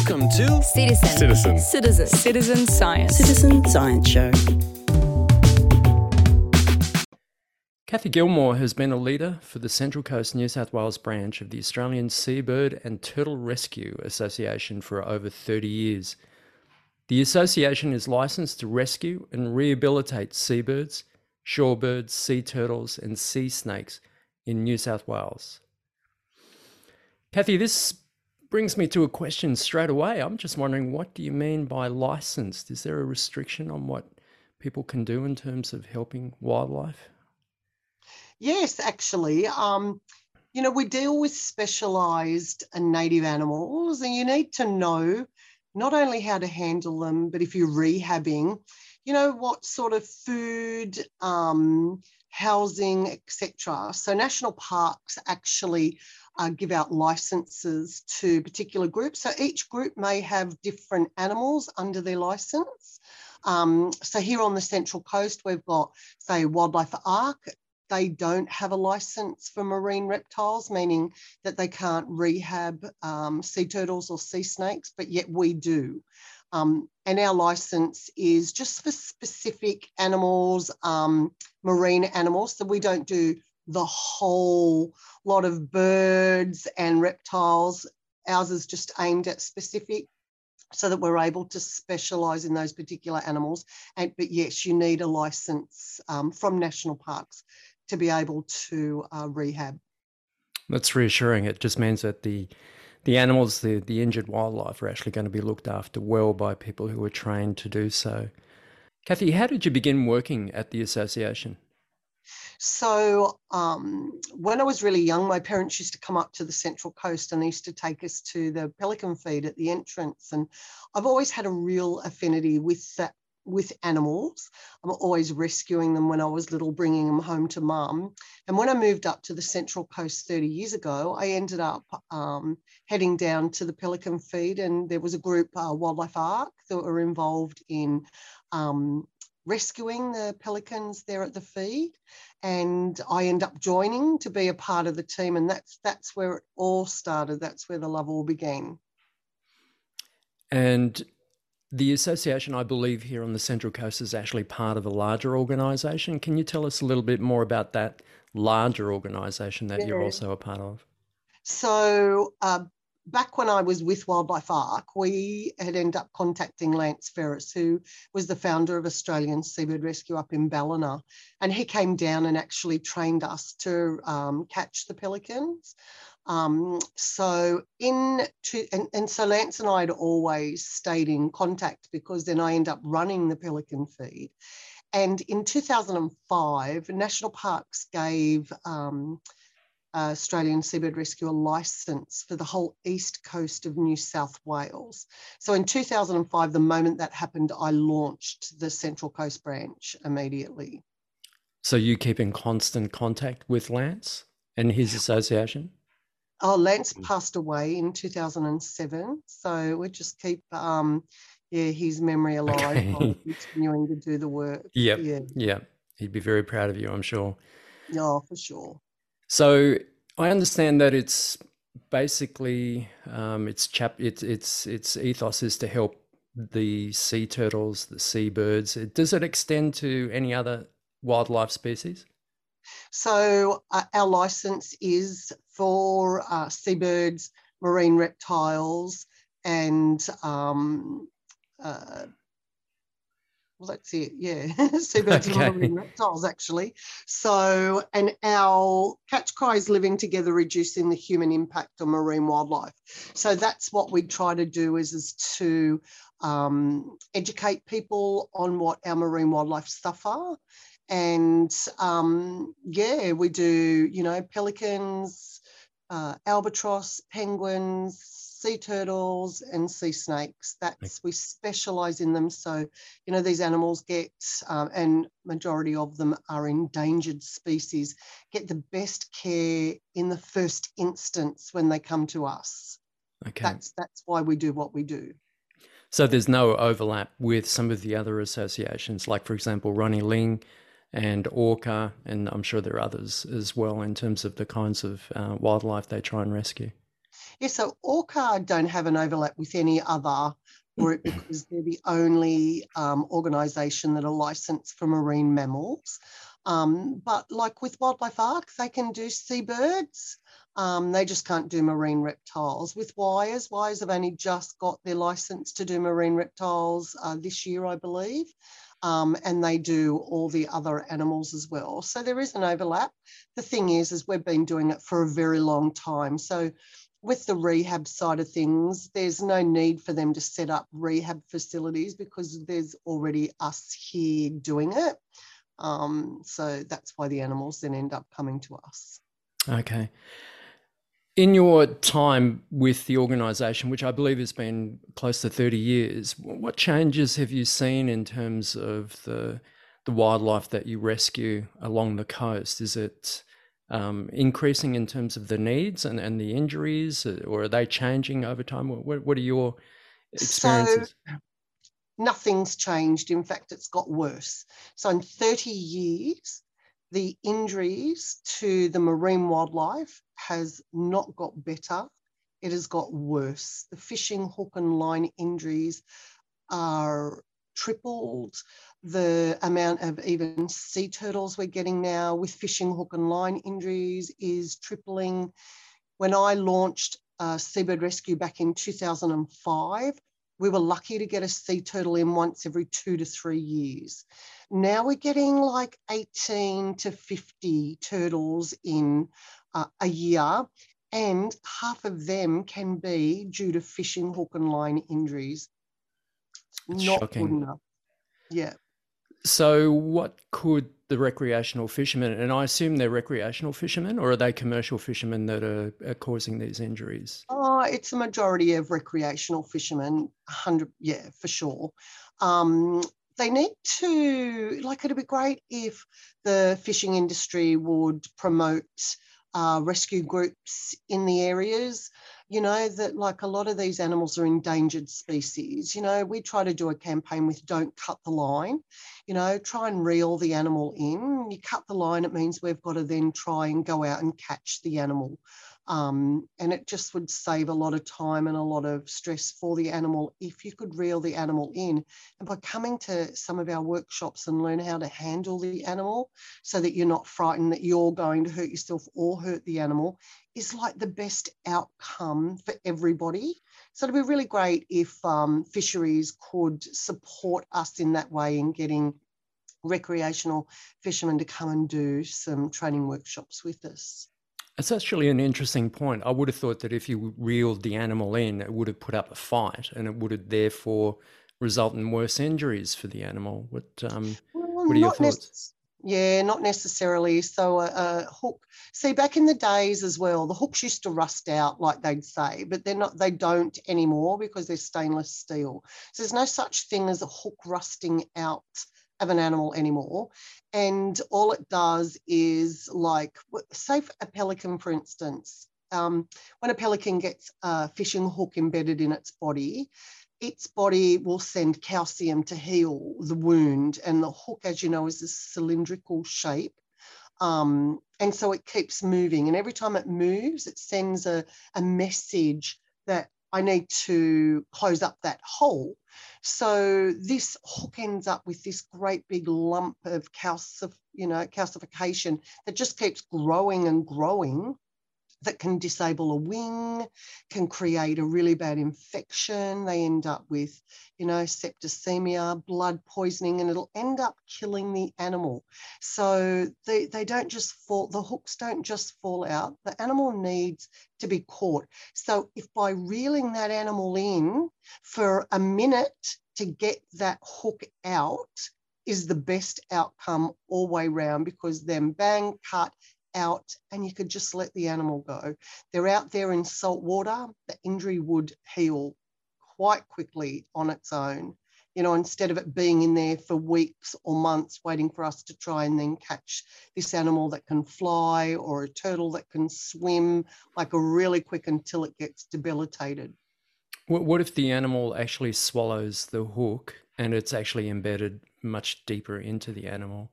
Welcome to Citizen. Citizen. Citizen. Citizen Science. Citizen Science Show. Cathy Gilmore has been a leader for the Central Coast New South Wales branch of the Australian Seabird and Turtle Rescue Association for over 30 years. The association is licensed to rescue and rehabilitate seabirds, shorebirds, sea turtles, and sea snakes in New South Wales. Kathy, this brings me to a question straight away. I'm just wondering what do you mean by licensed? Is there a restriction on what people can do in terms of helping wildlife? Yes, actually. Um, you know, we deal with specialized and native animals, and you need to know not only how to handle them, but if you're rehabbing, you know, what sort of food, um, housing, etc. So, national parks actually uh, give out licenses to particular groups. So, each group may have different animals under their license. Um, so, here on the Central Coast, we've got, say, Wildlife Ark they don't have a license for marine reptiles, meaning that they can't rehab um, sea turtles or sea snakes, but yet we do. Um, and our license is just for specific animals, um, marine animals. So we don't do the whole lot of birds and reptiles. Ours is just aimed at specific so that we're able to specialize in those particular animals. And, but yes, you need a license um, from national parks to be able to uh, rehab. That's reassuring. It just means that the the animals, the the injured wildlife, are actually going to be looked after well by people who are trained to do so. Cathy, how did you begin working at the association? So, um, when I was really young, my parents used to come up to the Central Coast and they used to take us to the pelican feed at the entrance. And I've always had a real affinity with that with animals. I'm always rescuing them when I was little, bringing them home to mum. And when I moved up to the Central Coast 30 years ago, I ended up um, heading down to the pelican feed, and there was a group, uh, Wildlife Ark, that were involved in um, rescuing the pelicans there at the feed. And I end up joining to be a part of the team, and that's that's where it all started. That's where the love all began. And the association, I believe, here on the Central Coast is actually part of a larger organisation. Can you tell us a little bit more about that larger organisation that yeah. you're also a part of? So, uh, back when I was with Wildlife Ark, we had ended up contacting Lance Ferris, who was the founder of Australian Seabird Rescue up in Ballina. And he came down and actually trained us to um, catch the pelicans. Um, so in to, and, and so Lance and I had always stayed in contact because then I end up running the pelican feed. And in 2005, National Parks gave um, uh, Australian Seabird Rescue a license for the whole east coast of New South Wales. So in 2005, the moment that happened, I launched the Central Coast branch immediately. So you keep in constant contact with Lance and his association? Oh, Lance passed away in 2007. So we just keep, um, yeah, his memory alive okay. continuing to do the work. Yep. Yeah. Yeah. He'd be very proud of you, I'm sure. Oh, for sure. So I understand that it's basically um, its chap its its its ethos is to help the sea turtles, the seabirds. Does it extend to any other wildlife species? So uh, our license is for uh, seabirds, marine reptiles, and um, uh, well, that's it. Yeah, seabirds okay. and marine reptiles, actually. So, and our catch cries living together, reducing the human impact on marine wildlife. So that's what we try to do is, is to um, educate people on what our marine wildlife suffer and um, yeah, we do, you know, pelicans, uh, albatross, penguins, sea turtles, and sea snakes. That's we specialize in them. So, you know, these animals get, um, and majority of them are endangered species, get the best care in the first instance when they come to us. Okay. That's that's why we do what we do. So there's no overlap with some of the other associations, like for example, Ronnie Ling and orca, and I'm sure there are others as well in terms of the kinds of uh, wildlife they try and rescue. Yeah, so ORRCA don't have an overlap with any other group because they're the only um, organisation that are licensed for marine mammals. Um, but like with Wildlife Ark, they can do seabirds. Um, they just can't do marine reptiles. With Wires, Wires have only just got their license to do marine reptiles uh, this year, I believe. Um, and they do all the other animals as well. So there is an overlap. The thing is, is we've been doing it for a very long time. So with the rehab side of things, there's no need for them to set up rehab facilities because there's already us here doing it. Um, so that's why the animals then end up coming to us. Okay. In your time with the organisation, which I believe has been close to 30 years, what changes have you seen in terms of the, the wildlife that you rescue along the coast? Is it um, increasing in terms of the needs and, and the injuries, or are they changing over time? What, what are your experiences? So, nothing's changed. In fact, it's got worse. So, in 30 years, the injuries to the marine wildlife has not got better, it has got worse. The fishing hook and line injuries are tripled. The amount of even sea turtles we're getting now with fishing hook and line injuries is tripling. When I launched uh, Seabird Rescue back in 2005, we were lucky to get a sea turtle in once every two to three years. Now we're getting like 18 to 50 turtles in uh, a year, and half of them can be due to fishing hook and line injuries. It's Not shocking. good enough. Yeah. So, what could the recreational fishermen, and I assume they're recreational fishermen, or are they commercial fishermen that are, are causing these injuries? Oh, it's a majority of recreational fishermen, 100, yeah, for sure. Um, they need to, like, it'd be great if the fishing industry would promote uh, rescue groups in the areas you know, that like a lot of these animals are endangered species. You know, we try to do a campaign with don't cut the line, you know, try and reel the animal in. You cut the line, it means we've got to then try and go out and catch the animal. Um, and it just would save a lot of time and a lot of stress for the animal if you could reel the animal in. And by coming to some of our workshops and learn how to handle the animal so that you're not frightened that you're going to hurt yourself or hurt the animal is like the best outcome for everybody. So it'd be really great if um, fisheries could support us in that way in getting recreational fishermen to come and do some training workshops with us. It's actually an interesting point. I would have thought that if you reeled the animal in, it would have put up a fight and it would have therefore result in worse injuries for the animal. What, um, well, what are your thoughts? Yeah, not necessarily. So a, a, hook. See, back in the days as well, the hooks used to rust out, like they'd say, but they're not. They don't anymore because they're stainless steel. So there's no such thing as a hook rusting out of an animal anymore. And all it does is like, say a pelican, for instance. Um, when a pelican gets a fishing hook embedded in its body, its body will send calcium to heal the wound. And the hook, as you know, is a cylindrical shape. Um, and so it keeps moving. And every time it moves, it sends a, a message that I need to close up that hole. So this hook ends up with this great big lump of calcif- you know, calcification that just keeps growing and growing that can disable a wing, can create a really bad infection. They end up with, you know, septicemia, blood poisoning, and it'll end up killing the animal. So they, they don't just fall, the hooks don't just fall out. The animal needs to be caught. So if by reeling that animal in for a minute to get that hook out, is the best outcome all way round because then bang, cut, out and you could just let the animal go. They're out there in salt water, the injury would heal quite quickly on its own. You know, instead of it being in there for weeks or months waiting for us to try and then catch this animal that can fly or a turtle that can swim, like a really quick until it gets debilitated. What if the animal actually swallows the hook and it's actually embedded much deeper into the animal?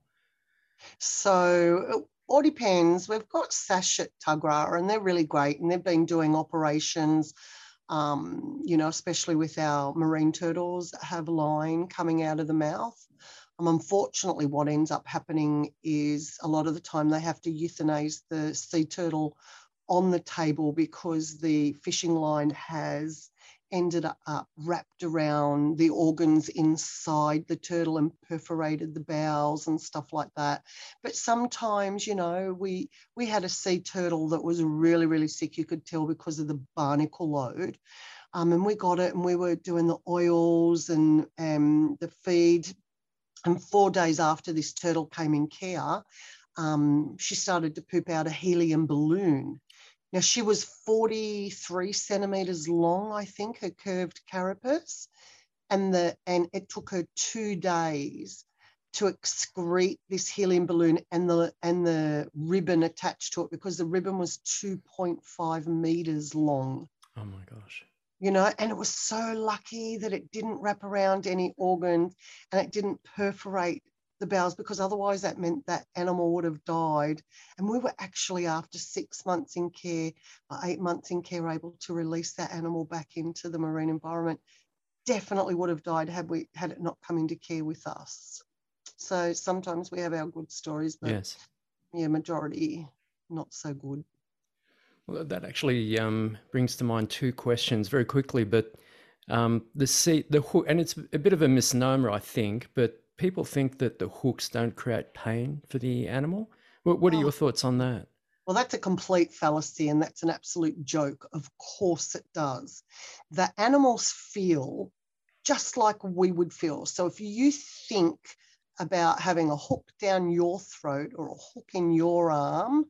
So all depends. We've got SASH at Tuggerah and they're really great and they've been doing operations, um, you know, especially with our marine turtles that have line coming out of the mouth. Um, unfortunately, what ends up happening is a lot of the time they have to euthanize the sea turtle on the table because the fishing line has ended up wrapped around the organs inside the turtle and perforated the bowels and stuff like that. But sometimes, you know, we we had a sea turtle that was really, really sick. You could tell because of the barnacle load. Um, and we got it and we were doing the oils and um, the feed. And four days after this turtle came in care, um, she started to poop out a helium balloon. Now, she was 43 centimeters long, I think, her curved carapace. And, the, and it took her two days to excrete this helium balloon and the, and the ribbon attached to it because the ribbon was 2.5 meters long. Oh my gosh. You know, and it was so lucky that it didn't wrap around any organs and it didn't perforate the bowels because otherwise that meant that animal would have died. And we were actually, after six months in care, eight months in care, able to release that animal back into the marine environment. Definitely would have died had we had it not come into care with us. So sometimes we have our good stories, but yes. yeah, majority not so good. Well, that actually um, brings to mind two questions very quickly, but um, the seat, the hook, and it's a bit of a misnomer, I think, but people think that the hooks don't create pain for the animal. What, what are oh. your thoughts on that? Well, that's a complete fallacy and that's an absolute joke. Of course it does. The animals feel just like we would feel. So if you think about having a hook down your throat or a hook in your arm,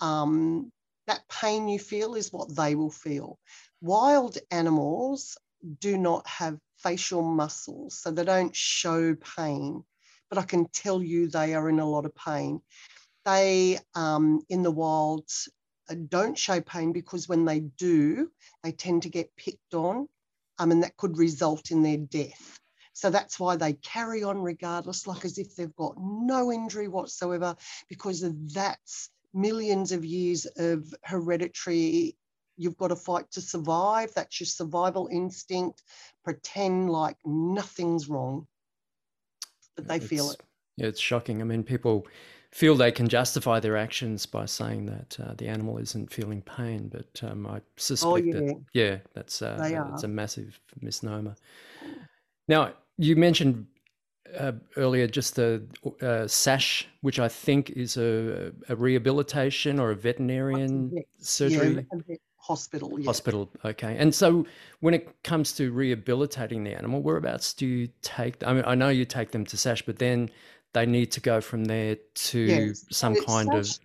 um, that pain you feel is what they will feel. Wild animals do not have facial muscles, so they don't show pain, but I can tell you they are in a lot of pain. They, um, in the wild, uh, don't show pain because when they do, they tend to get picked on, um, and that could result in their death. So that's why they carry on regardless, like as if they've got no injury whatsoever, because that's millions of years of hereditary You've got to fight to survive. That's your survival instinct. Pretend like nothing's wrong, but they it's, feel it. Yeah, it's shocking. I mean, people feel they can justify their actions by saying that uh, the animal isn't feeling pain, but um, I suspect oh, yeah. that yeah, that's uh, that's a massive misnomer. Now, you mentioned uh, earlier just the uh, SASH, which I think is a, a rehabilitation or a veterinarian surgery. Yeah, hospital. Yeah. Hospital, okay. And so when it comes to rehabilitating the animal, whereabouts do you take? I mean, I know you take them to SASH, but then they need to go from there to yes. some kind SASH, of.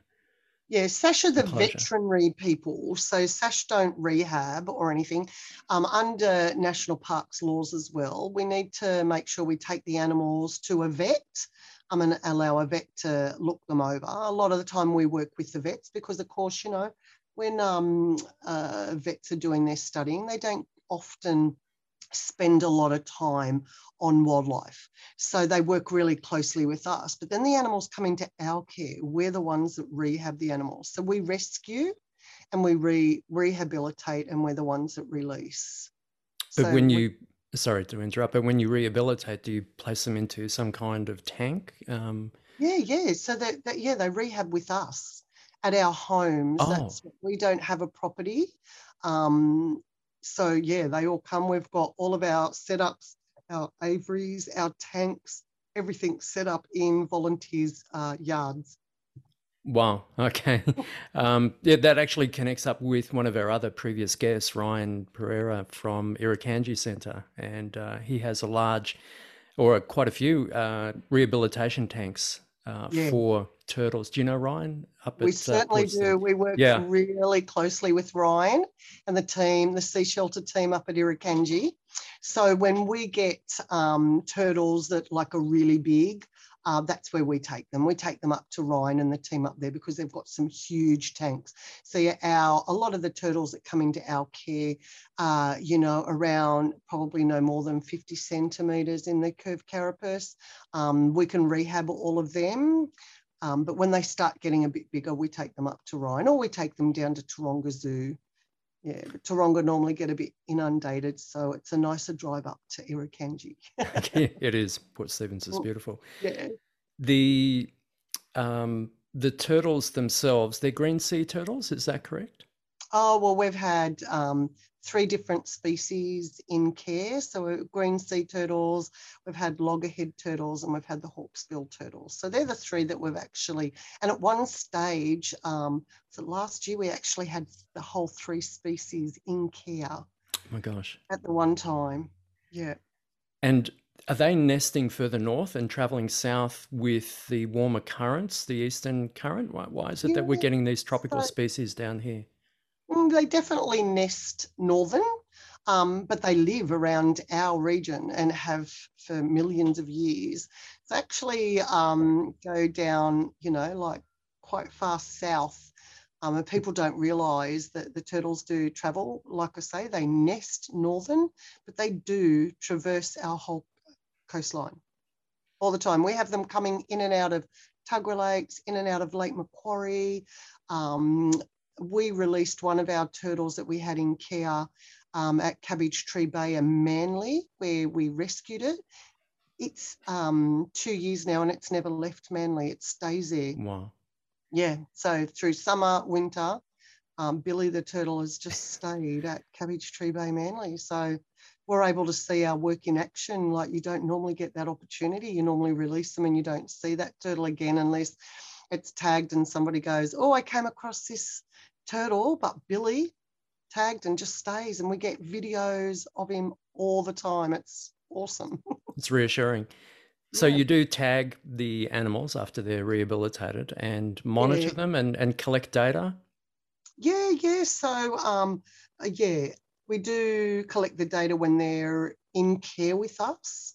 Yeah, SASH are the veterinary people. So SASH don't rehab or anything. Um, under national parks laws as well, we need to make sure we take the animals to a vet. I'm going to allow a vet to look them over. A lot of the time we work with the vets because, of course, you know, when um, uh, vets are doing their studying, they don't often spend a lot of time on wildlife. So they work really closely with us. But then the animals come into our care. We're the ones that rehab the animals. So we rescue and we re- rehabilitate, and we're the ones that release. But so when you, we, sorry to interrupt, but when you rehabilitate, do you place them into some kind of tank? Um, yeah, yeah. So that, that yeah, they rehab with us at our homes. Oh. That's, we don't have a property. Um, so yeah, they all come. We've got all of our setups, our aviaries, our tanks, everything set up in volunteers' uh, yards. Wow. Okay. Um, yeah, that actually connects up with one of our other previous guests, Ryan Pereira from Irukandji Centre, and uh, he has a large, or quite a few uh, rehabilitation tanks uh, yeah. for turtles. Do you know Ryan? Up we at, uh, certainly uh, do. We work yeah. really closely with Ryan and the team, the sea shelter team up at Irukandji. So when we get um, turtles that like are really big, uh, that's where we take them. We take them up to Ryan and the team up there because they've got some huge tanks. So our a lot of the turtles that come into our care, uh, you know, around probably no more than 50 centimetres in the curved carapace. Um, we can rehab all of them Um, but when they start getting a bit bigger, we take them up to Ryan or we take them down to Taronga Zoo. Yeah, but Taronga normally get a bit inundated, so it's a nicer drive up to Irukandji. it is. Port Stephens is beautiful. Yeah. The um, the turtles themselves, they're green sea turtles. Is that correct? Oh well, we've had um, three different species in care. So green sea turtles, we've had loggerhead turtles, and we've had the hawksbill turtles. So they're the three that we've actually. And at one stage, um, so last year we actually had the whole three species in care. Oh my gosh! At the one time, yeah. And are they nesting further north and traveling south with the warmer currents, the eastern current? Why, why is it yeah, that we're getting these tropical so, species down here? Mm, they definitely nest northern, um, but they live around our region and have for millions of years. They actually um, go down, you know, like quite far south. Um, and people don't realise that the turtles do travel. Like I say, they nest northern, but they do traverse our whole coastline all the time. We have them coming in and out of Tuggerah Lakes, in and out of Lake Macquarie. Um, we released one of our turtles that we had in care um, at Cabbage Tree Bay and Manly, where we rescued it. It's um, two years now and it's never left Manly. It stays there. Wow. Yeah. So through summer, winter, um, Billy the turtle has just stayed at Cabbage Tree Bay Manly. So we're able to see our work in action. Like you don't normally get that opportunity. You normally release them and you don't see that turtle again unless it's tagged and somebody goes, Oh, I came across this turtle, but Billy tagged and just stays. And we get videos of him all the time. It's awesome. it's reassuring. So yeah. you do tag the animals after they're rehabilitated and monitor yeah. them and, and collect data? Yeah, yeah. So um, uh, yeah, we do collect the data when they're in care with us.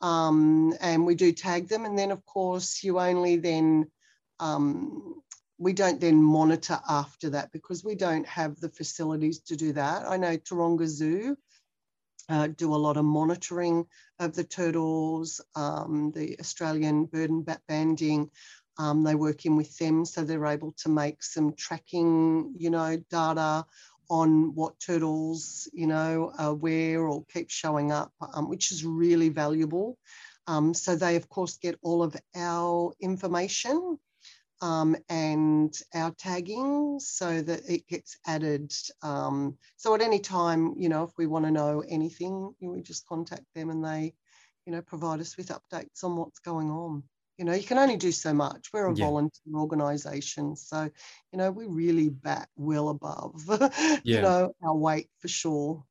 Um, and we do tag them. And then of course you only then um, we don't then monitor after that because we don't have the facilities to do that. I know Taronga Zoo uh, do a lot of monitoring of the turtles, um, the Australian bird and bat banding. Um, they work in with them so they're able to make some tracking, you know, data on what turtles, you know, are where or keep showing up, um, which is really valuable. Um, so they, of course, get all of our information um, and our tagging so that it gets added. Um, so at any time, you know, if we want to know anything, you know, we just contact them and they, you know, provide us with updates on what's going on. You know, you can only do so much. We're a yeah. volunteer organisation, so you know we really bat well above, yeah. you know, our weight for sure.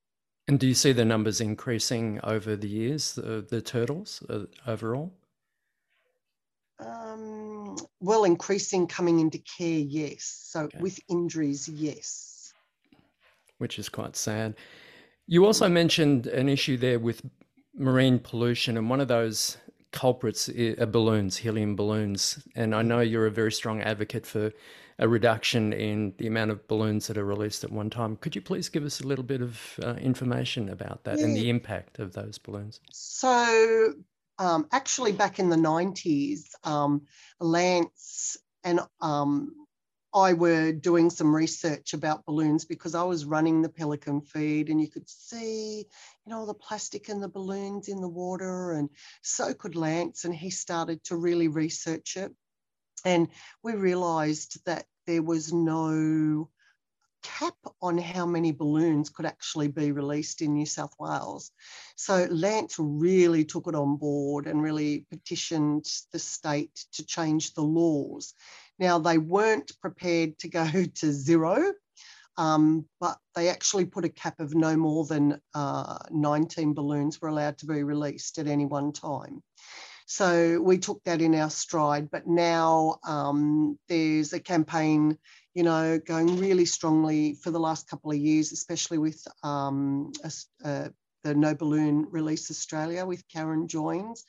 And do you see the numbers increasing over the years, the, the turtles uh, overall? Um, well, increasing coming into care, yes. So okay. with injuries, yes. Which is quite sad. You also mentioned an issue there with marine pollution, and one of those culprits are balloons, helium balloons. And I know you're a very strong advocate for a reduction in the amount of balloons that are released at one time. Could you please give us a little bit of uh, information about that yeah. and the impact of those balloons? So, um, actually back in the 90s, um, Lance and um, I were doing some research about balloons because I was running the pelican feed and you could see, you know, the plastic and the balloons in the water and so could Lance and he started to really research it. And we realized that there was no cap on how many balloons could actually be released in New South Wales. So Lance really took it on board and really petitioned the state to change the laws. Now, they weren't prepared to go to zero, um, but they actually put a cap of no more than uh, 19 balloons were allowed to be released at any one time. So we took that in our stride, but now um, there's a campaign you know, going really strongly for the last couple of years, especially with um, uh, the No Balloon Release Australia with Karen Joins,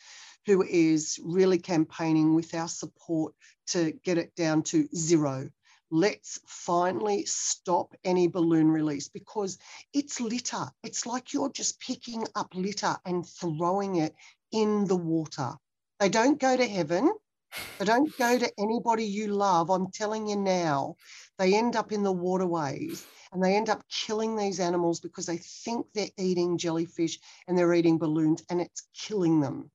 who is really campaigning with our support to get it down to zero. Let's finally stop any balloon release because it's litter. It's like you're just picking up litter and throwing it in the water. They don't go to heaven, They don't go to anybody you love. I'm telling you now, they end up in the waterways and they end up killing these animals because they think they're eating jellyfish and they're eating balloons and it's killing them.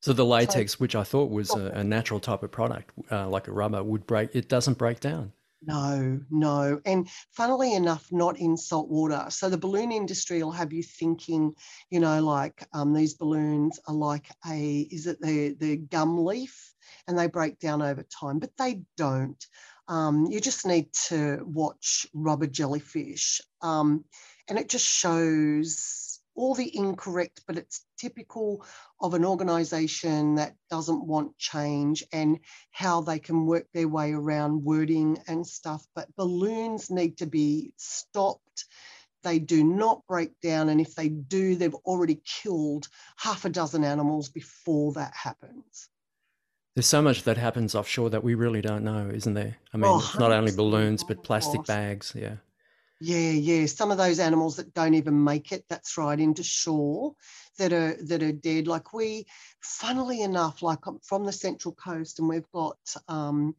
So the latex, so, which I thought was a, a natural type of product, uh, like a rubber, would break. It doesn't break down. No, no. And funnily enough, not in salt water. So the balloon industry will have you thinking, you know, like um, these balloons are like a, is it the, the gum leaf? And they break down over time, but they don't. Um, you just need to watch rubber jellyfish. Um, and it just shows all the incorrect, but it's typical of an organization that doesn't want change and how they can work their way around wording and stuff. But balloons need to be stopped. They do not break down. And if they do, they've already killed half a dozen animals before that happens. There's so much that happens offshore that we really don't know, isn't there? I mean, oh, not only balloons, but plastic bags. Yeah. Yeah, yeah. Some of those animals that don't even make it, that's right, into shore that are that are dead. Like we, funnily enough, like I'm from the Central Coast, and we've got um,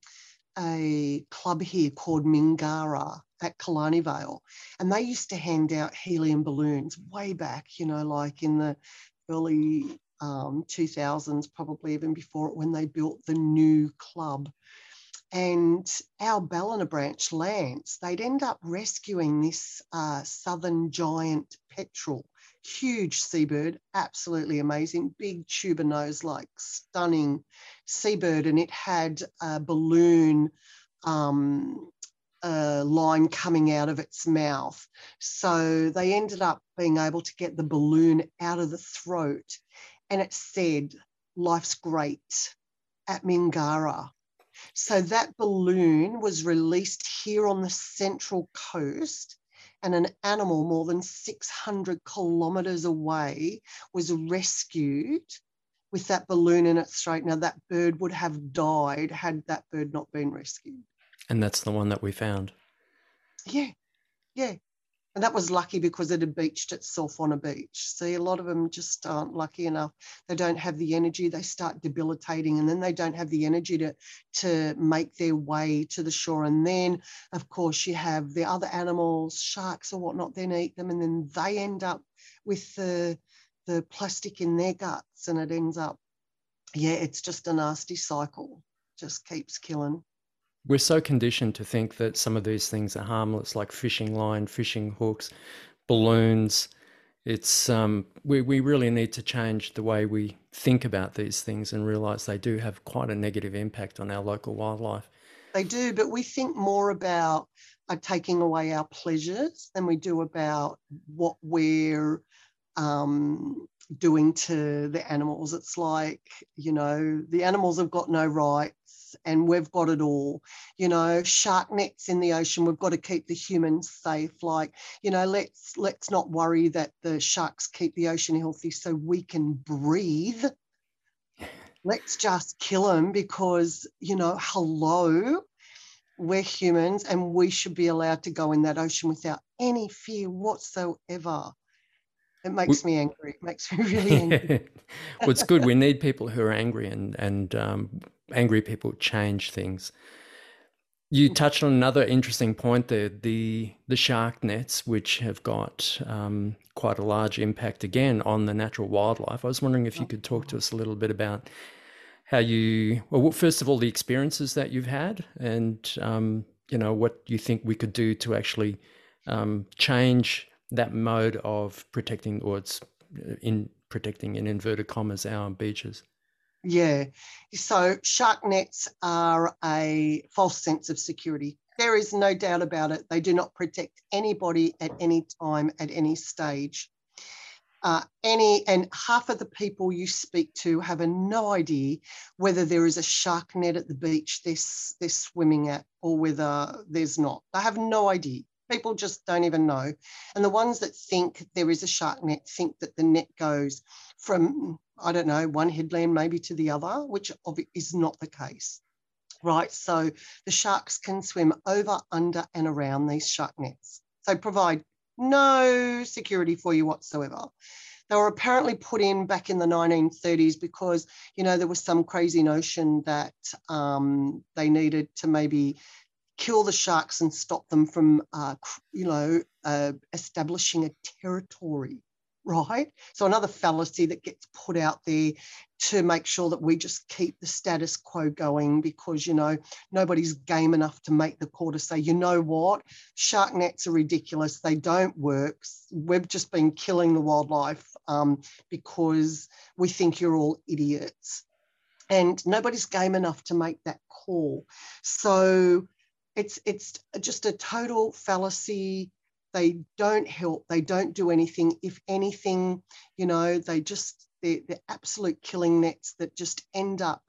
a club here called Mingara at Killarney Vale, and they used to hand out helium balloons way back, you know, like in the early um, 2000s, probably even before it, when they built the new club and our Ballina branch, Lance, they'd end up rescuing this uh, southern giant petrel, huge seabird, absolutely amazing, big tuber nose, like stunning seabird, and it had a balloon um, line coming out of its mouth. So they ended up being able to get the balloon out of the throat, and it said, "Life's great." At Mingara, so that balloon was released here on the central coast, and an animal more than 600 kilometres away was rescued with that balloon in its throat. Now, that bird would have died had that bird not been rescued. And that's the one that we found. Yeah, yeah. And that was lucky because it had beached itself on a beach. See, a lot of them just aren't lucky enough. They don't have the energy. They start debilitating, and then they don't have the energy to to make their way to the shore. And then, of course, you have the other animals, sharks or whatnot. Then eat them, and then they end up with the the plastic in their guts, and it ends up, yeah, it's just a nasty cycle. Just keeps killing we're so conditioned to think that some of these things are harmless, like fishing line, fishing hooks, balloons. It's um, we we really need to change the way we think about these things and realize they do have quite a negative impact on our local wildlife. They do, but we think more about uh, taking away our pleasures than we do about what we're um, doing to the animals. It's like, you know, the animals have got no and we've got it all. You know, shark nets in the ocean, we've got to keep the humans safe. Like, you know, let's let's not worry that the sharks keep the ocean healthy so we can breathe. Let's just kill them because, you know, hello, we're humans and we should be allowed to go in that ocean without any fear whatsoever. It makes me angry. It makes me really angry. well, it's good. We need people who are angry, and and um, angry people change things. You mm. touched on another interesting point there: the the shark nets, which have got um, quite a large impact again on the natural wildlife. I was wondering if you could talk to us a little bit about how you, well, first of all, the experiences that you've had, and um, you know what you think we could do to actually um, change that mode of protecting, or it's uh, in protecting in inverted commas our beaches. Yeah. So shark nets are a false sense of security. There is no doubt about it. They do not protect anybody at any time, at any stage. Uh, any and half of the people you speak to have a no idea whether there is a shark net at the beach they're, they're swimming at or whether there's not. They have no idea. People just don't even know. And the ones that think there is a shark net think that the net goes from, I don't know, one headland maybe to the other, which is not the case. Right. So the sharks can swim over, under, and around these shark nets. So provide no security for you whatsoever. They were apparently put in back in the 1930s because, you know, there was some crazy notion that um, they needed to maybe kill the sharks and stop them from, uh, you know, uh, establishing a territory right? So another fallacy that gets put out there to make sure that we just keep the status quo going because, you know, nobody's game enough to make the call to say, you know what, shark nets are ridiculous. They don't work. We've just been killing the wildlife um, because we think you're all idiots. And nobody's game enough to make that call. So it's it's just a total fallacy. They don't help. They don't do anything. If anything you know they just they're, they're absolute killing nets that just end up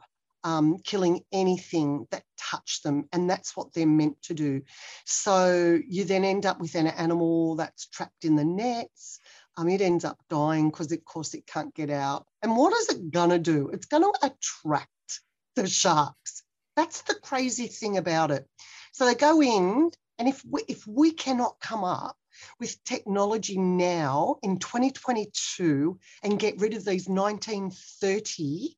um, killing anything that touch them and that's what they're meant to do. So you then end up with an animal that's trapped in the nets. Um, it ends up dying because of course it can't get out. And what is it going to do? It's going to attract the sharks. That's the crazy thing about it so they go in and if we, if we cannot come up with technology now in 2022 and get rid of these 1930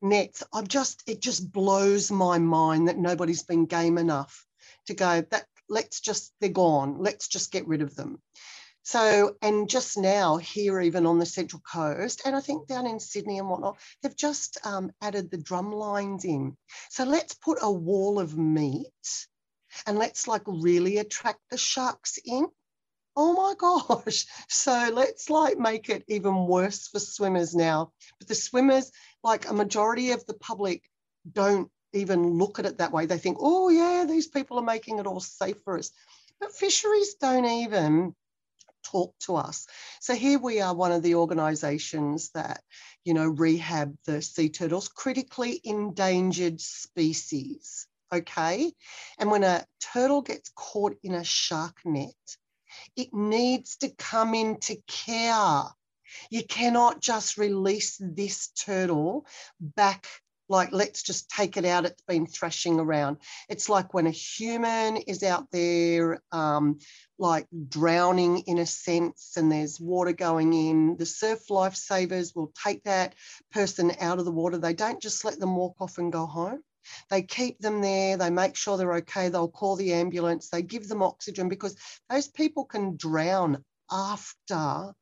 nets, I'm just it just blows my mind that nobody's been game enough to go that let's just they're gone. Let's just get rid of them. So, and just now here, even on the Central Coast, and I think down in Sydney and whatnot, they've just um, added the drum lines in. So let's put a wall of meat and let's like really attract the sharks in. Oh my gosh. So let's like make it even worse for swimmers now. But the swimmers, like a majority of the public, don't even look at it that way. They think, oh, yeah, these people are making it all safe for us. But fisheries don't even talk to us. So here we are, one of the organisations that, you know, rehab the sea turtles, critically endangered species okay? And when a turtle gets caught in a shark net, it needs to come into care. You cannot just release this turtle back like let's just take it out it's been thrashing around it's like when a human is out there um, like drowning in a sense and there's water going in the surf lifesavers will take that person out of the water they don't just let them walk off and go home they keep them there, they make sure they're okay, they'll call the ambulance, they give them oxygen because those people can drown after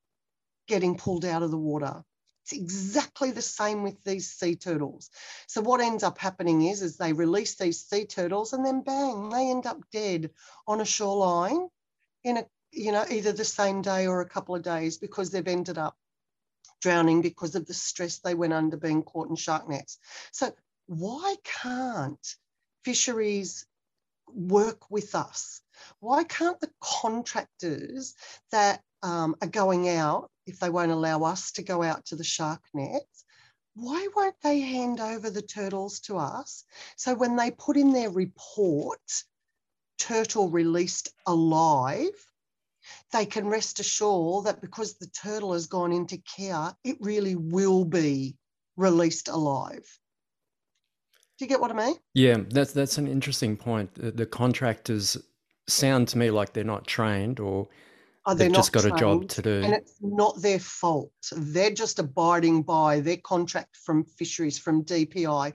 getting pulled out of the water. It's exactly the same with these sea turtles. So what ends up happening is, is they release these sea turtles and then bang, they end up dead on a shoreline in a, you know, either the same day or a couple of days because they've ended up drowning because of the stress they went under being caught in shark nets. So why can't fisheries work with us? Why can't the contractors that um, are going out, if they won't allow us to go out to the shark nets, why won't they hand over the turtles to us? So when they put in their report, turtle released alive, they can rest assured that because the turtle has gone into care, it really will be released alive. Do you get what I mean? Yeah, that's that's an interesting point. The, the contractors sound to me like they're not trained or oh, they've just got a job to do. And it's not their fault. They're just abiding by their contract from fisheries, from DPI.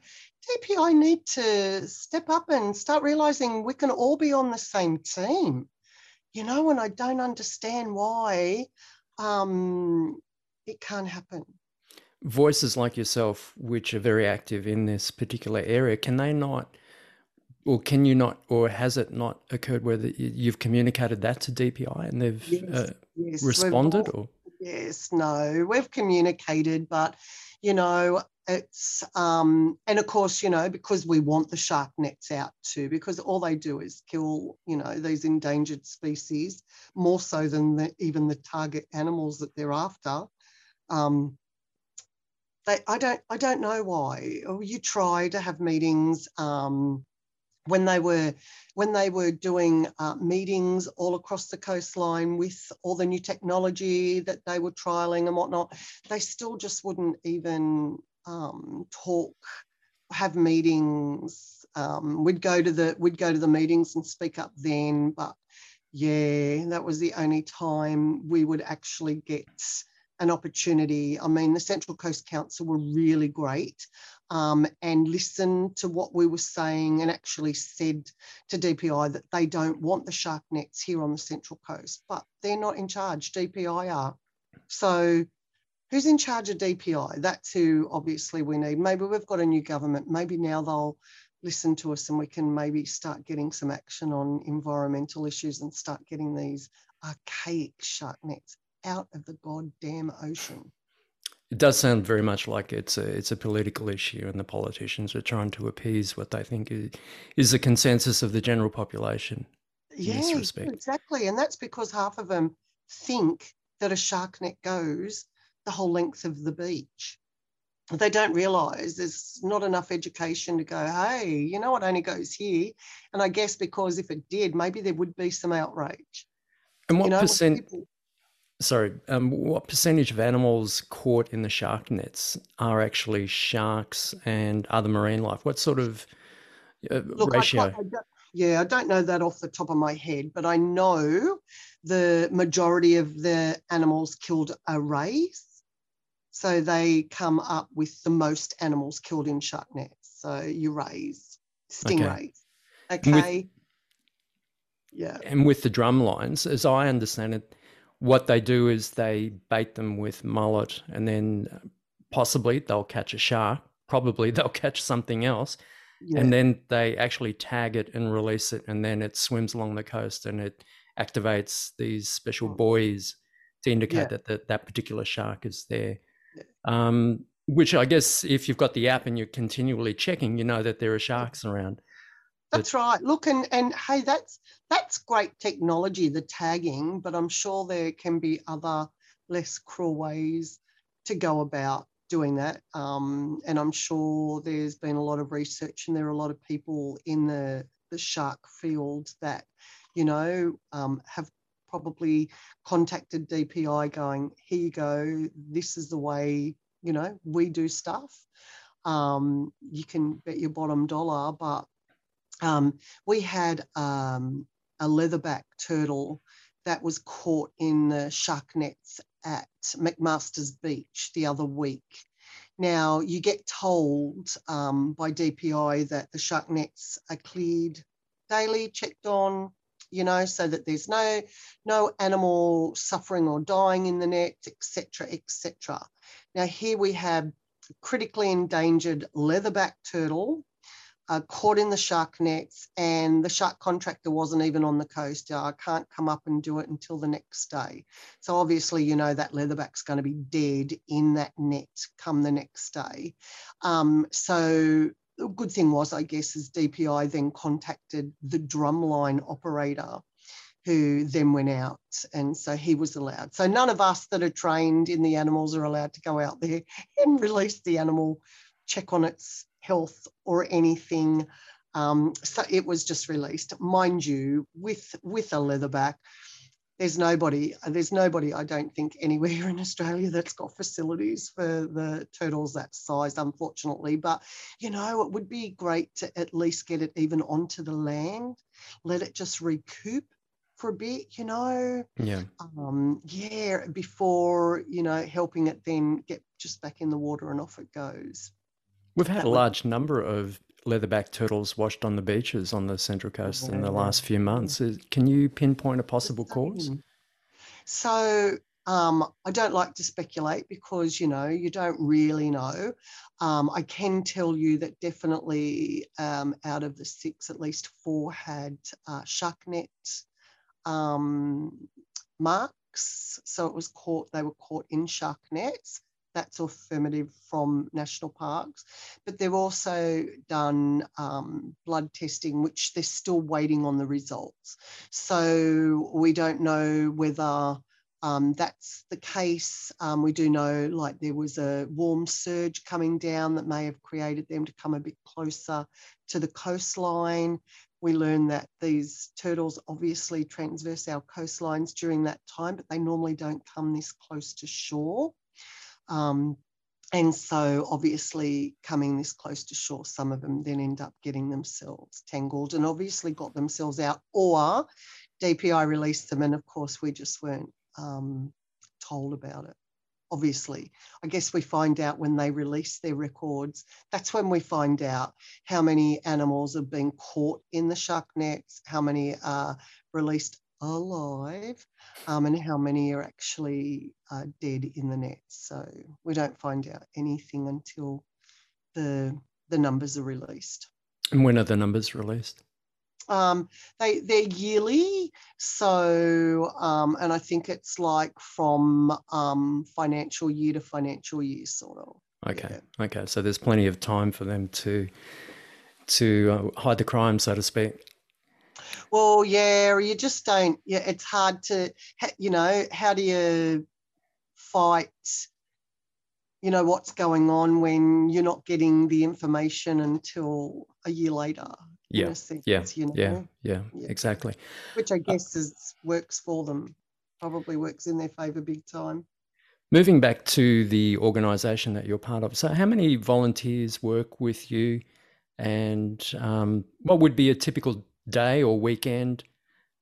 DPI need to step up and start realizing we can all be on the same team. You know, and I don't understand why um, it can't happen voices like yourself, which are very active in this particular area, can they not, or can you not, or has it not occurred where the, you've communicated that to DPI and they've yes, uh, yes. responded? All, or yes, no, we've communicated, but you know, it's um, and of course, you know, because we want the shark nets out too, because all they do is kill, you know, these endangered species more so than the, even the target animals that they're after. Um, they, I don't, I don't know why. Oh, you try to have meetings um, when they were, when they were doing uh, meetings all across the coastline with all the new technology that they were trialing and whatnot. They still just wouldn't even um, talk, have meetings. Um, we'd go to the, we'd go to the meetings and speak up then, but yeah, that was the only time we would actually get an opportunity. I mean, the Central Coast Council were really great um, and listened to what we were saying and actually said to DPI that they don't want the shark nets here on the Central Coast, but they're not in charge. DPI are. So who's in charge of DPI? That's who obviously we need. Maybe we've got a new government. Maybe now they'll listen to us and we can maybe start getting some action on environmental issues and start getting these archaic shark nets out of the goddamn ocean. It does sound very much like it's a it's a political issue, and the politicians are trying to appease what they think is, is the consensus of the general population. Yeah, exactly, and that's because half of them think that a shark net goes the whole length of the beach. They don't realise there's not enough education to go, hey, you know, it only goes here. And I guess because if it did, maybe there would be some outrage. And what you know, percent? people- Sorry, um, what percentage of animals caught in the shark nets are actually sharks and other marine life? What sort of uh, Look, I ratio? can't- I yeah, I don't know that off the top of my head, but I know the majority of the animals killed are rays. So they come up with the most animals killed in shark nets. So you rays, stingrays. with- Okay. yeah. and with the drum lines, as I understand it, what they do is they bait them with mullet, and then possibly they'll catch a shark. Probably they'll catch something else, yeah. and then they actually tag it and release it, and then it swims along the coast and it activates these special buoys to indicate Yeah. that, that that particular shark is there. Um, which I guess if you've got the app and you're continually checking, you know that there are sharks around. That's right. Look, and and hey, that's that's great technology, the tagging, but I'm sure there can be other less cruel ways to go about doing that. Um, and I'm sure there's been a lot of research, and there are a lot of people in the the shark field that, you know, um, have probably contacted DPI, going, "Here you go. This is the way you know we do stuff." Um, you can bet your bottom dollar, but um, we had um, a leatherback turtle that was caught in the shark nets at MacMaster's Beach the other week. Now, you get told um, by DPI that the shark nets are cleared daily, checked on, you know, so that there's no no animal suffering or dying in the net, etc., etc. Now, here we have critically endangered leatherback turtle uh, caught in the shark nets, and the shark contractor wasn't even on the coast. I can't come up and do it until the next day. So obviously, you know that leatherback's going to be dead in that net come the next day. Um, so the good thing was, I guess, is DPI then contacted the drumline operator. Who then went out, and so he was allowed. So none of us that are trained in the animals are allowed to go out there and release the animal, check on its health or anything. Um, so it was just released, mind you, with with a leatherback. There's nobody. There's nobody. I don't think anywhere in Australia that's got facilities for the turtles that size, unfortunately. But you know, it would be great to at least get it even onto the land, let it just recoup for a bit. You know, Yeah. um, yeah, before you know helping it then get just back in the water and off it goes. We've had a large number of leatherback turtles washed on the beaches on the Central Coast in the last few months. Can you pinpoint a possible cause? So um, I don't like to speculate because you know you don't really know. Um, I can tell you that definitely um, out of the six, at least four had uh, shark net um, marks. So it was caught. They were caught in shark nets. That's affirmative from national parks, but they've also done um, blood testing, which they're still waiting on the results. So we don't know whether um, that's the case. Um, we do know like there was a warm surge coming down that may have created them to come a bit closer to the coastline. We learned that these turtles obviously transverse our coastlines during that time, but they normally don't come this close to shore. Um, and so, obviously, coming this close to shore, some of them then end up getting themselves tangled and obviously got themselves out, or DPI released them. And of course, we just weren't um, told about it. obviously. I guess we find out when they release their records. That's when we find out how many animals have been caught in the shark nets, how many are released alive, um, and how many are actually uh, dead in the nets. So we don't find out anything until the the numbers are released. And when are the numbers released? Um, they they're yearly, so um, and I think it's like from um, financial year to financial year, sort of. Okay, yeah. okay. So there's plenty of time for them to to uh, hide the crime, so to speak. Well, yeah, you just don't. Yeah, it's hard to, you know, how do you fight? You know what's going on when you're not getting the information until a year later yeah, sense, yeah, you know? yeah, yeah, yeah, exactly. Which I uh guess is works for them, probably works in their favour big time. Moving back to the organisation that you're part of, so how many volunteers work with you, and um, what would be a typical day or weekend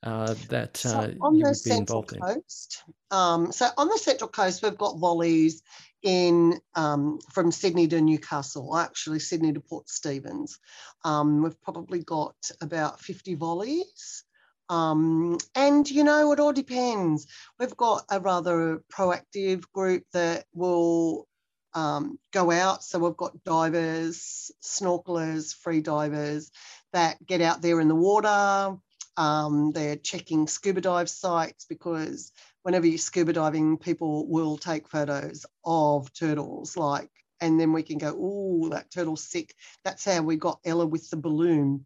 uh, that so uh, on the Central Coast, um, so on the Central Coast, we've got volleys in um, from Sydney to Newcastle, actually Sydney to Port Stephens. Um, we've probably got about 50 volleys. Um, and you know, it all depends. We've got a rather proactive group that will um, go out. So we've got divers, snorkelers, free divers that get out there in the water. Um, they're checking scuba dive sites because whenever you're scuba diving, people will take photos of turtles, like, and then we can go, oh, that turtle's sick. That's how we got Ella with the balloon.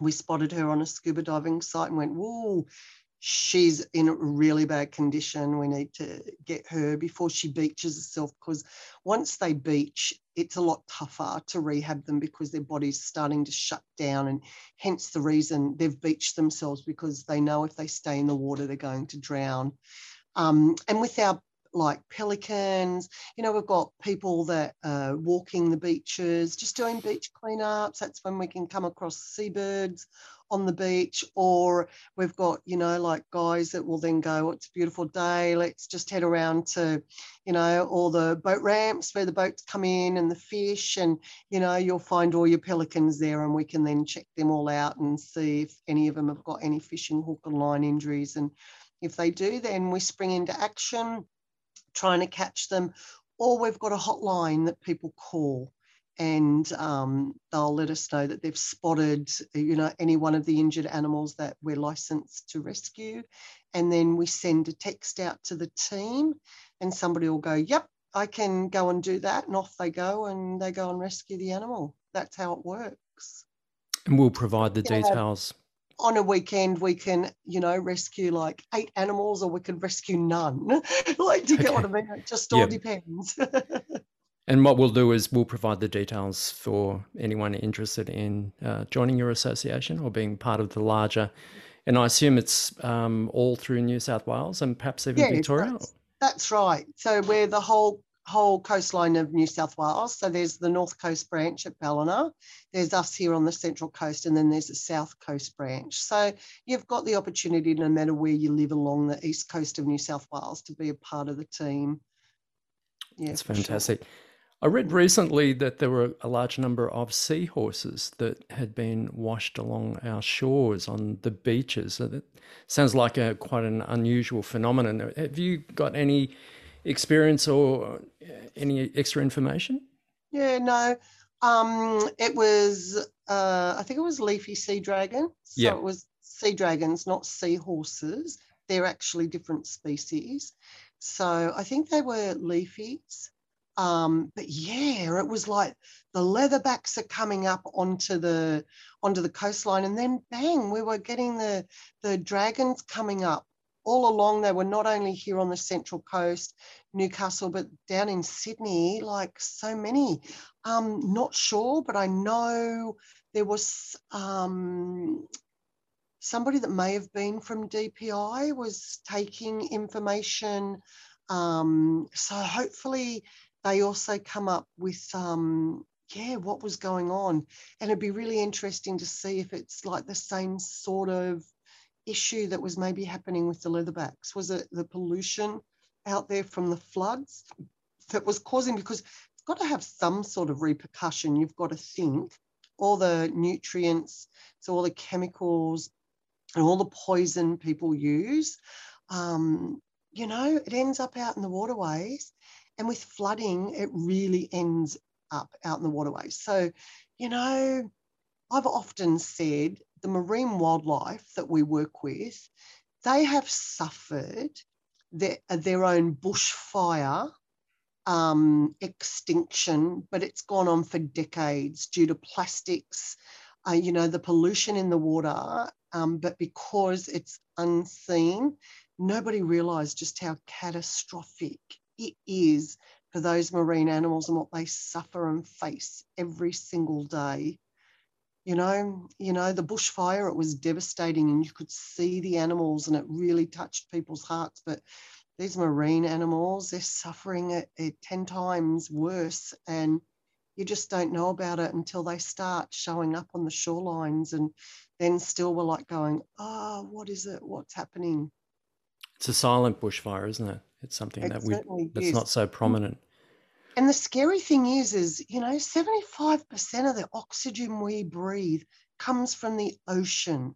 We spotted her on a scuba diving site and went, whoa, she's in a really bad condition. We need to get her before she beaches herself because once they beach, it's a lot tougher to rehab them because their body's starting to shut down. And hence the reason they've beached themselves because they know if they stay in the water, they're going to drown. Um, and with our like pelicans. You know, we've got people that are walking the beaches, just doing beach cleanups. That's when we can come across seabirds on the beach, or we've got, you know, like guys that will then go, it's a beautiful day, let's just head around to, you know, all the boat ramps where the boats come in and the fish, and, you know, you'll find all your pelicans there, and we can then check them all out and see if any of them have got any fishing hook and line injuries. And if they do, then we spring into action trying to catch them, or we've got a hotline that people call and um, they'll let us know that they've spotted, you know, any one of the injured animals that we're licensed to rescue. And then we send a text out to the team and somebody will go, yep, I can go and do that. And off they go and they go and rescue the animal. That's how it works. And we'll provide the yeah. details. On a weekend, we can, you know, rescue like eight animals or we could rescue none. like, do you okay. get what I mean? It just all depends. And what we'll do is we'll provide the details for anyone interested in uh, joining your association or being part of the larger. And I assume it's um, all through New South Wales and perhaps even yeah, Victoria. That's, that's right. So we're the whole whole coastline of New South Wales. So there's the North Coast branch at Ballina, there's us here on the Central Coast, and then there's the South Coast branch. So you've got the opportunity, no matter where you live along the east coast of New South Wales, to be a part of the team. Yeah, that's fantastic. Sure. I read recently that there were a large number of seahorses that had been washed along our shores on the beaches. It sounds like a quite an unusual phenomenon. Have you got any experience or uh, any extra information? Yeah, no. Um, it was, uh, I think it was leafy sea dragons. So yeah. it was sea dragons, not seahorses. They're actually different species. So I think they were leafies. Um, but yeah, it was like the leatherbacks are coming up onto the onto the coastline, and then bang, we were getting the the dragons coming up all along. They were not only here on the central coast, Newcastle, but down in Sydney, like so many. Um, not sure, but I know there was um, somebody that may have been from DPI was taking information. Um, so hopefully they also come up with um, yeah, what was going on. And it'd be really interesting to see if it's like the same sort of issue that was maybe happening with the leatherbacks. Was it the pollution out there from the floods that was causing because it's got to have some sort of repercussion. You've got to think all the nutrients, so all the chemicals and all the poison people use. Um, you know, it ends up out in the waterways. And with flooding, it really ends up out in the waterways. So, you know, I've often said the marine wildlife that we work with, they have suffered their, their own bushfire um, extinction, but it's gone on for decades due to plastics, uh, you know, the pollution in the water. Um, but because it's unseen, nobody realised just how catastrophic it is for those marine animals and what they suffer and face every single day. You know, you know, the bushfire, it was devastating and you could see the animals and it really touched people's hearts. But these marine animals, they're suffering it, it 10 times worse. And you just don't know about it until they start showing up on the shorelines. And then still we're like going, oh, what is it? What's happening? It's a silent bushfire, isn't it? It's something it that we that's not so prominent. And the scary thing is, is you know, 75% of the oxygen we breathe comes from the ocean.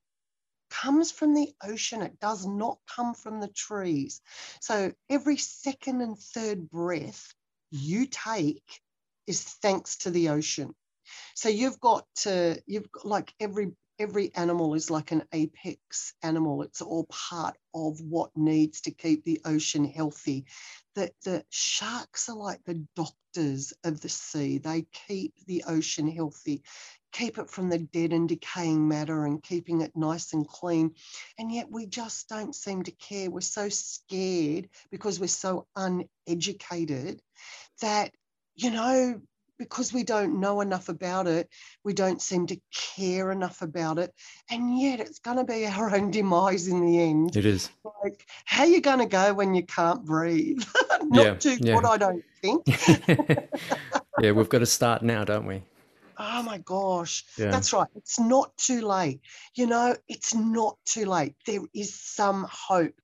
Comes from the ocean. It does not come from the trees. So every second and third breath you take is thanks to the ocean. So you've got to, you've got like every every animal is like an apex animal. It's all part of what needs to keep the ocean healthy. That the sharks are like the doctors of the sea. They keep the ocean healthy, keep it from the dead and decaying matter and keeping it nice and clean. And yet we just don't seem to care. We're so scared because we're so uneducated that, you know, because we don't know enough about it, we don't seem to care enough about it. And yet it's going to be our own demise in the end. It is. Like, how are you going to go when you can't breathe? Not yeah, too yeah. good, I don't think. yeah, we've got to start now, don't we? Oh my gosh. Yeah. That's right. It's not too late. You know, it's not too late. There is some hope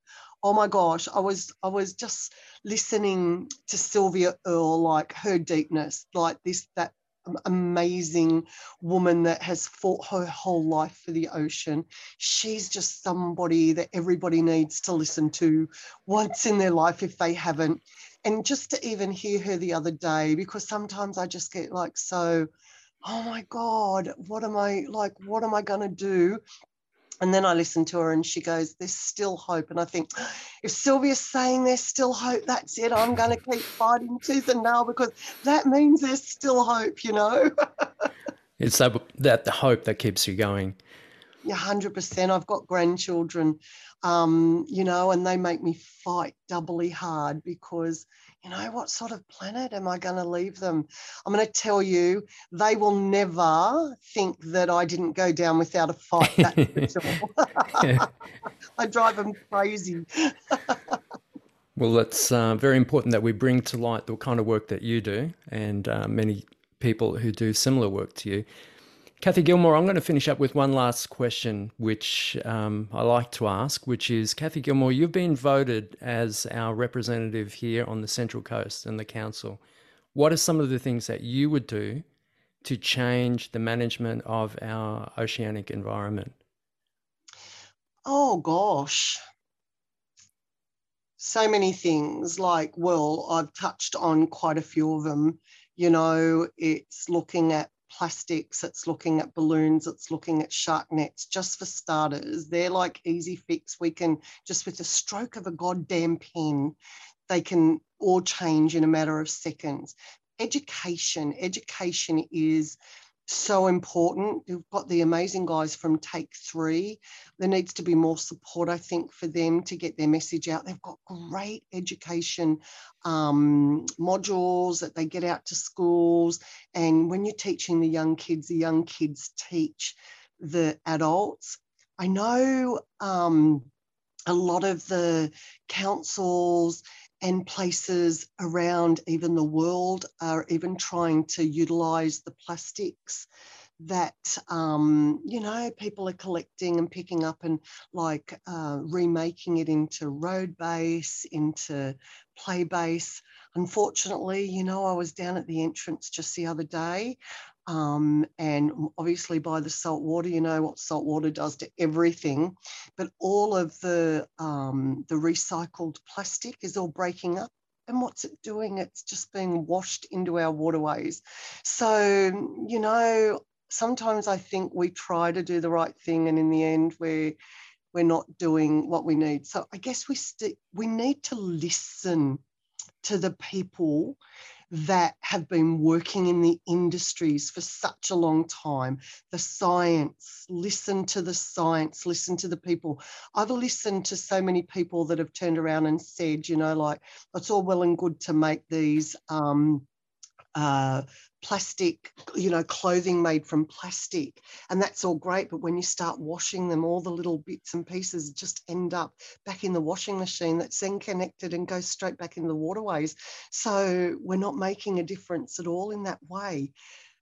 oh my gosh, I was I was just listening to Sylvia Earle, like her deepness, like this that amazing woman that has fought her whole life for the ocean. She's just somebody that everybody needs to listen to once in their life if they haven't. And just to even hear her the other day, because sometimes I just get like so, oh my God, what am I like, what am I going to do? And then I listen to her and she goes, There's still hope. And I think, if Sylvia's saying there's still hope, that's it. I'm going to keep fighting tooth and nail because that means there's still hope, you know? it's that, that the hope that keeps you going. Yeah, 100%. I've got grandchildren, um, you know, and they make me fight doubly hard because you know, what sort of planet am I going to leave them? I'm going to tell you, they will never think that I didn't go down without a fight. That's for sure. I drive them crazy. well, it's uh, very important that we bring to light the kind of work that you do and uh, many people who do similar work to you. Cathy Gilmore, I'm going to finish up with one last question, which um, I like to ask, which is Cathy Gilmore, you've been voted as our representative here on the Central Coast and the Council. What are some of the things that you would do to change the management of our oceanic environment? Oh, gosh. So many things, like, well, I've touched on quite a few of them. You know, it's looking at plastics, it's looking at balloons, it's looking at shark nets, just for starters. They're like easy fix. We can just with a stroke of a goddamn pen, they can all change in a matter of seconds. Education, education is so important. You've got the amazing guys from Take Three. There needs to be more support, I think, for them to get their message out. They've got great education um, modules that they get out to schools. And when you're teaching the young kids, the young kids teach the adults. I know um, a lot of the councils and places around even the world are even trying to utilize the plastics that um, you know people are collecting and picking up and like uh, remaking it into road base into play base. Unfortunately, you know, I was down at the entrance just the other day. Um, and obviously by the salt water, you know what salt water does to everything, but all of the um, the recycled plastic is all breaking up and what's it doing? It's just being washed into our waterways. So, you know, sometimes I think we try to do the right thing, and in the end, we're we're not doing what we need. So I guess we st- we need to listen to the people that have been working in the industries for such a long time. The science, listen to the science, listen to the people. I've listened to so many people that have turned around and said, you know, like, it's all well and good to make these. Um, uh, plastic, you know, clothing made from plastic. And that's all great. But when you start washing them, all the little bits and pieces just end up back in the washing machine that's then connected and goes straight back in the waterways. So we're not making a difference at all in that way.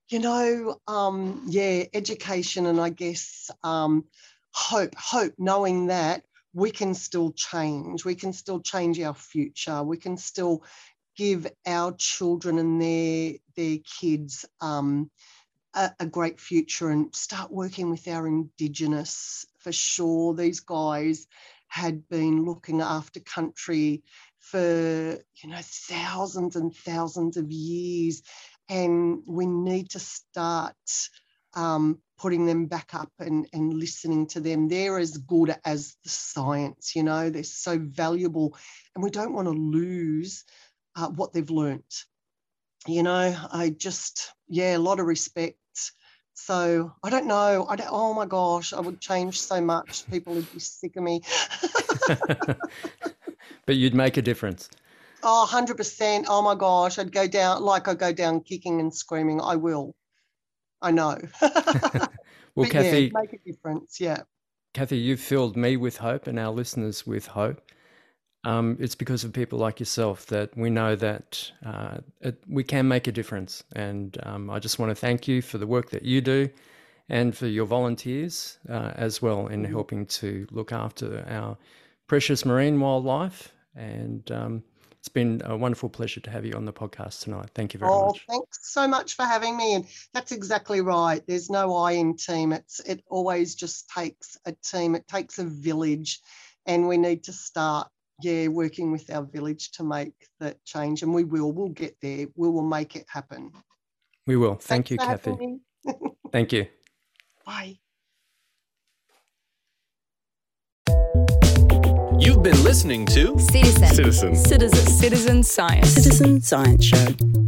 You know, um, yeah, education and I guess um, hope, hope, knowing that we can still change. We can still change our future. We can still give our children and their their kids um, a, a, great future and start working with our indigenous for sure. These guys had been looking after country for you know thousands and thousands of years, and we need to start. Um, putting them back up and, and listening to them. They're as good as the science, you know, they're so valuable. And we don't want to lose uh, what they've learnt. You know, I just, yeah, a lot of respect. So I don't know. I don't, oh my gosh, I would change so much. People would be sick of me. but you'd make a difference. Oh, 100%. Oh my gosh, I'd go down like I go down kicking and screaming. I will. I know. well, Cathy, yeah, make a difference. Yeah. Cathy, you've filled me with hope and our listeners with hope. Um, it's because of people like yourself that we know that uh, it, we can make a difference. And um, I just want to thank you for the work that you do and for your volunteers uh, as well in mm-hmm. helping to look after our precious marine wildlife. And um, it's been a wonderful pleasure to have you on the podcast tonight. Thank you very much. oh, much. Thanks so much for having me. And that's exactly right. There's no I in team. It's it always just takes a team. It takes a village, and we need to start yeah, working with our village to make that change. And we will, we'll get there. We will make it happen. We will. Thank Thanks you, Cathy. Thank you. Bye. You've been listening to Citizen. Citizen. Citizen. Citizen Science. Citizen Science Show.